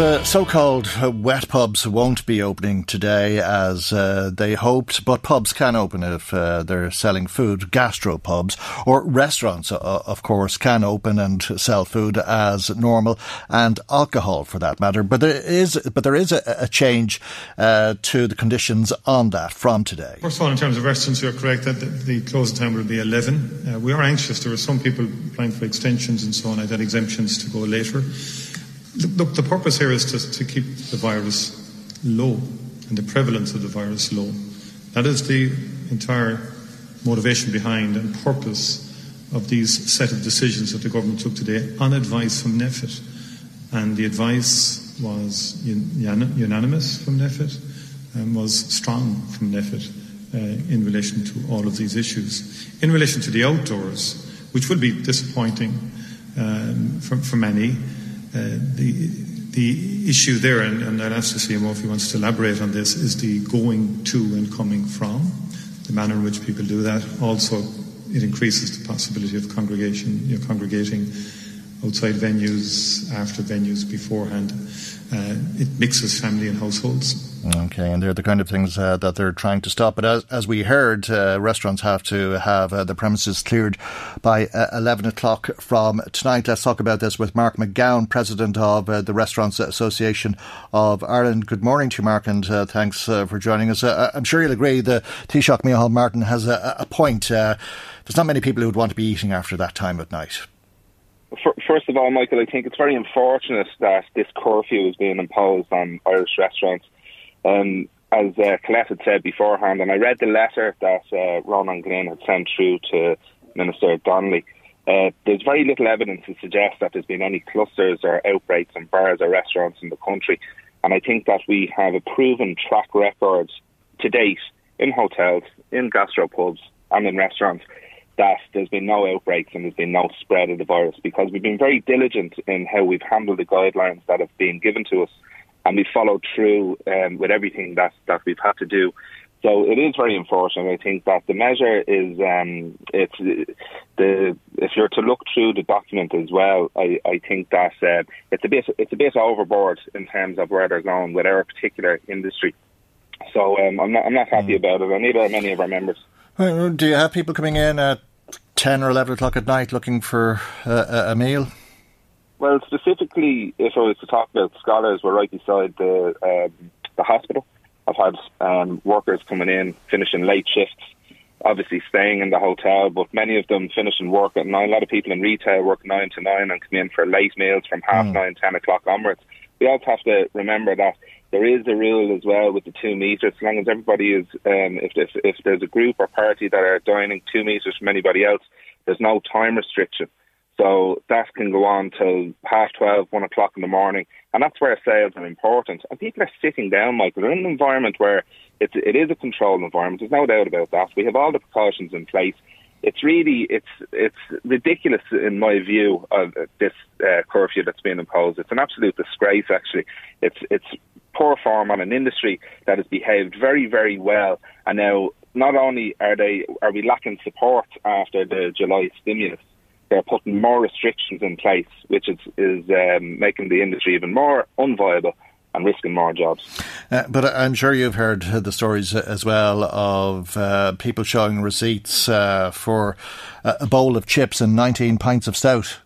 The so-called uh, wet pubs won't be opening today as uh, they hoped, but pubs can open if uh, they're selling food. Gastro pubs or restaurants, uh, of course, can open and sell food as normal and alcohol for that matter. But there is, but there is a, a change uh, to the conditions on that from today. First of all, in terms of restaurants, you're correct that the, closing time will be 11. Uh, we are anxious. There are some people applying for extensions and so on. I had exemptions to go later. Look, the purpose here is to, to keep the virus low and the prevalence of the virus low. That is the entire motivation behind and purpose of these set of decisions that the government took today on advice from NPHET. And the advice was unanimous from NPHET and was strong from NPHET uh, in relation to all of these issues. In relation to the outdoors, which will be disappointing um, for, for many, the the issue there, and, and I'll ask the CMO if he wants to elaborate on this, is the going to and coming from, the manner in which people do that. Also, it increases the possibility of congregation, you know, congregating outside venues, after venues, beforehand. Uh, it mixes family and households. Okay, and they're the kind of things uh, that they're trying to stop. But as, as we heard, uh, restaurants have to have uh, the premises cleared by uh, 11 o'clock from tonight. Let's talk about this with Mark McGowan, President of uh, the Restaurants Association of Ireland. Good morning to you, Mark, and uh, thanks for joining us. I'm sure you'll agree the Taoiseach Micheál Martin has a, a point. there's not many people who would want to be eating after that time at night. First of all, Michael, I think it's very unfortunate that this curfew is being imposed on Irish restaurants. Um, as uh, Colette had said beforehand, and I read the letter that uh, Ronan Glynn had sent through to Minister Donnelly. Uh, there's very little evidence to suggest that there's been any clusters or outbreaks in bars or restaurants in the country. And I think that we have a proven track record to date in hotels, in gastropubs, and in restaurants that there's been no outbreaks and there's been no spread of the virus because we've been very diligent in how we've handled the guidelines that have been given to us and we followed through um, with everything that that we've had to do. So it is very unfortunate. I think that the measure is um, it's the if you're to look through the document as well, I, I think that uh, it's a bit it's a bit overboard in terms of where they're going with our particular industry. So um, I'm not I'm not happy mm. about it, and neither are many of our members. Do you have people coming in at ten or eleven o'clock at night looking for a, a meal? Well, specifically, if I was to talk about scholars, we're right beside the um, the hospital. I've had um, workers coming in, finishing late shifts, obviously staying in the hotel, but many of them finishing work at nine. A lot of people in retail work nine to nine and come in for late meals from half mm. nine, ten o'clock onwards. We also have to remember that there is a rule as well with the two meters. As long as everybody is, um, if, if if there's a group or party that are dining two meters from anybody else, there's no time restriction. So that can go on till half twelve, one o'clock in the morning, and that's where sales are important. And people are sitting down, Michael. They're in an environment where it's it is a controlled environment. There's no doubt about that. We have all the precautions in place. It's really it's it's ridiculous in my view of this uh, curfew that's being imposed. It's an absolute disgrace. Actually, it's it's poor form on an industry that has behaved very very well, and now not only are they are we lacking support after the July stimulus they're putting more restrictions in place, which is, is um, making the industry even more unviable and risking more jobs. Uh, but I'm sure you've heard the stories as well of uh, people showing receipts uh, for a bowl of chips and 19 pints of stout.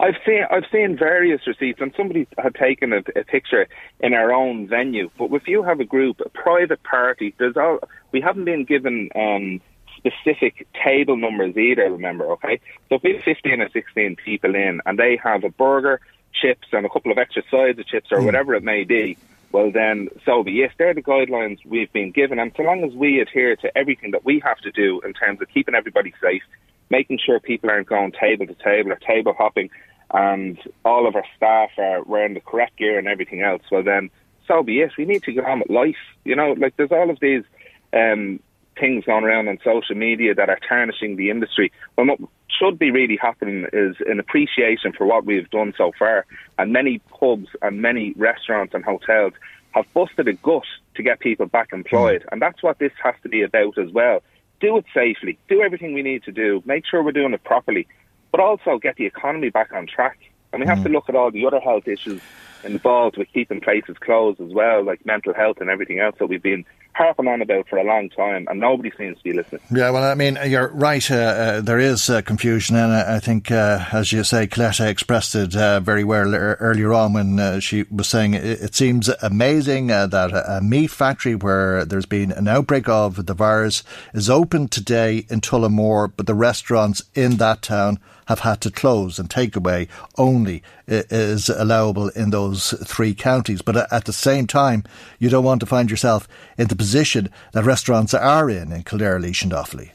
I've seen I've seen various receipts, and somebody had taken a, a, picture in our own venue. But if you have a group, a private party, there's all we haven't been given um, specific table numbers either. Remember, okay? So if we have 15 or 16 people in, and they have a burger, chips, and a couple of extra sides of chips, or mm. whatever it may be, well then, so be it. They're the guidelines we've been given, and so long as we adhere to everything that we have to do in terms of keeping everybody safe, making sure people aren't going table to table or table hopping and all of our staff are wearing the correct gear and everything else, well then, so be it. We need to get on with life. You know, like there's all of these um, things going around on social media that are tarnishing the industry. Well, what should be really happening is an appreciation for what we've done so far. And many pubs and many restaurants and hotels have busted a gut to get people back employed. And that's what this has to be about as well. Do it safely. Do everything we need to do. Make sure we're doing it properly but also get the economy back on track. And we have mm. to look at all the other health issues involved with keeping places closed as well, like mental health and everything else that we've been harping on about for a long time, and nobody seems to be listening. Yeah, well, I mean, you're right. Uh, uh, there is uh, confusion, and I think, uh, as you say, Colette expressed it uh, very well earlier on when uh, she was saying it, it seems amazing that a meat factory where there's been an outbreak of the virus is open today in Tullamore, but the restaurants in that town have had to close and takeaway only is allowable in those three counties. But at the same time, you don't want to find yourself in the position that restaurants are in in Kildare, Laois and Offaly.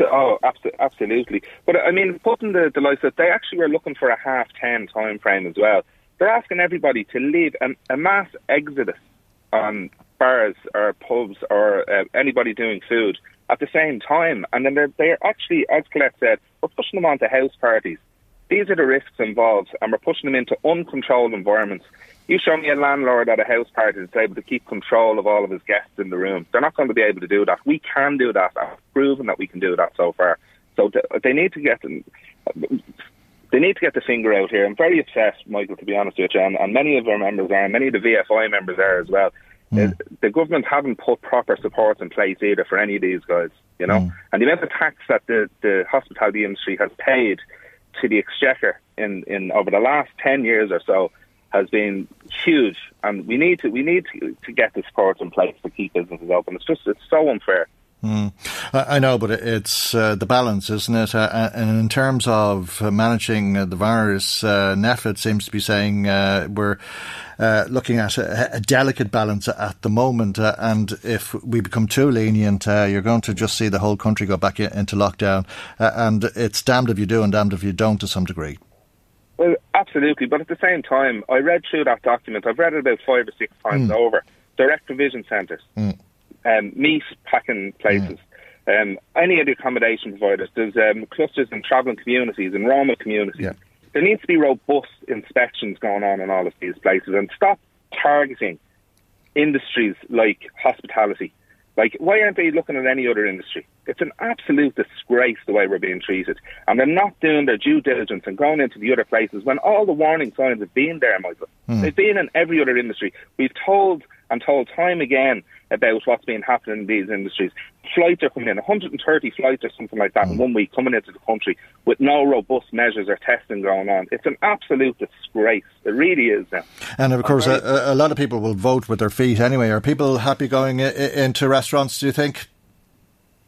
Oh, absolutely. But I mean, putting the, the likes that they actually were looking for a half ten time frame as well. They're asking everybody to leave a, a mass exodus on bars or pubs or uh, anybody doing food at the same time. And then they're, they're actually, as Colette said, we're pushing them onto house parties. These are the risks involved, and we're pushing them into uncontrolled environments. You show me a landlord at a house party that's able to keep control of all of his guests in the room. They're not going to be able to do that. We can do that. I've proven that we can do that so far. So they need to get they need to get the finger out here. I'm very upset, Michael, to be honest with you, and, and many of our members are, and many of the VFI members are as well. Mm. The government haven't put proper support in place either for any of these guys, you know. Mm. And the amount of tax that the, the hospitality industry has paid to the exchequer in, in over the last ten years or so has been huge, and we need to we need to, to get the support in place to keep businesses open. It's just it's so unfair. Mm. I know, but it's uh, the balance, isn't it? Uh, and in terms of managing the virus, uh, seems to be saying uh, we're uh, looking at a, a, delicate balance at the moment. Uh, and if we become too lenient, you're going to just see the whole country go back into lockdown. and it's damned if you do and damned if you don't to some degree. Well, absolutely. But at the same time, I read through that document. I've read it about five or six times mm. over. Direct provision centres. Mm um, meat packing places. Mm. Um, any of the accommodation providers, there's um, clusters in travelling communities and Roma communities. Yeah. There needs to be robust inspections going on in all of these places and stop targeting industries like hospitality. Like, why aren't they looking at any other industry? It's an absolute disgrace the way we're being treated. And they're not doing their due diligence and going into the other places when all the warning signs have been there, Michael. Mm. They've been in every other industry. We've told and told time again about what's been happening in these industries. Flights are coming in, 130 flights or something like that mm. in one week coming into the country with no robust measures or testing going on. It's an absolute disgrace. It really is now. And of course, a, a, lot of people will vote with their feet anyway. Are people happy going into restaurants, do you think?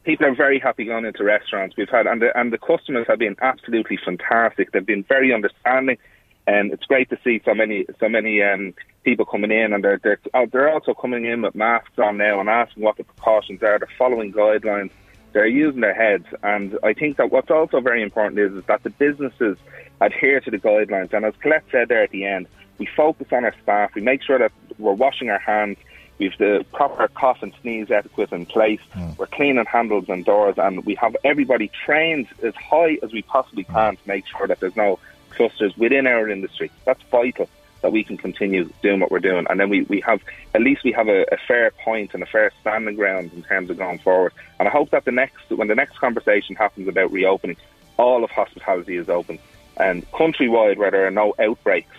People are very happy going into restaurants. We've had, and the, and the customers have been absolutely fantastic. They've been very understanding and it's great to see so many so many um, people coming in, and they're they're uh, they're also coming in with masks on now and asking what the precautions are. They're following guidelines. They're using their heads, and I think that what's also very important is, is that the businesses adhere to the guidelines. And as Colette said there at the end, we focus on our staff. We make sure that we're washing our hands. We've the proper cough and sneeze etiquette in place. Mm. We're cleaning handles and doors, and we have everybody trained as high as we possibly can to make sure that there's no clusters within our industry. That's vital that we can continue doing what we're doing. And then we, we have, at least we have a, a, fair point and a fair standing ground in terms of going forward. And I hope that the next, when the next conversation happens about reopening, all of hospitality is open. And countrywide, where there are no outbreaks,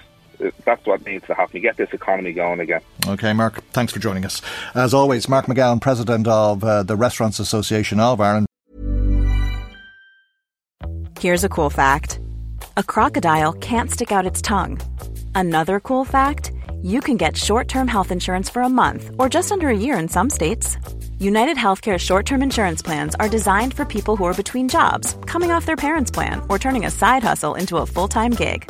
that's what needs to happen. Get this economy going again. Okay, Mark, thanks for joining us. As always, Mark McGowan, President of uh, the Restaurants Association of Ireland. Here's a cool fact a crocodile can't stick out its tongue. Another cool fact you can get short term health insurance for a month or just under a year in some states. United Healthcare short term insurance plans are designed for people who are between jobs, coming off their parents' plan, or turning a side hustle into a full time gig.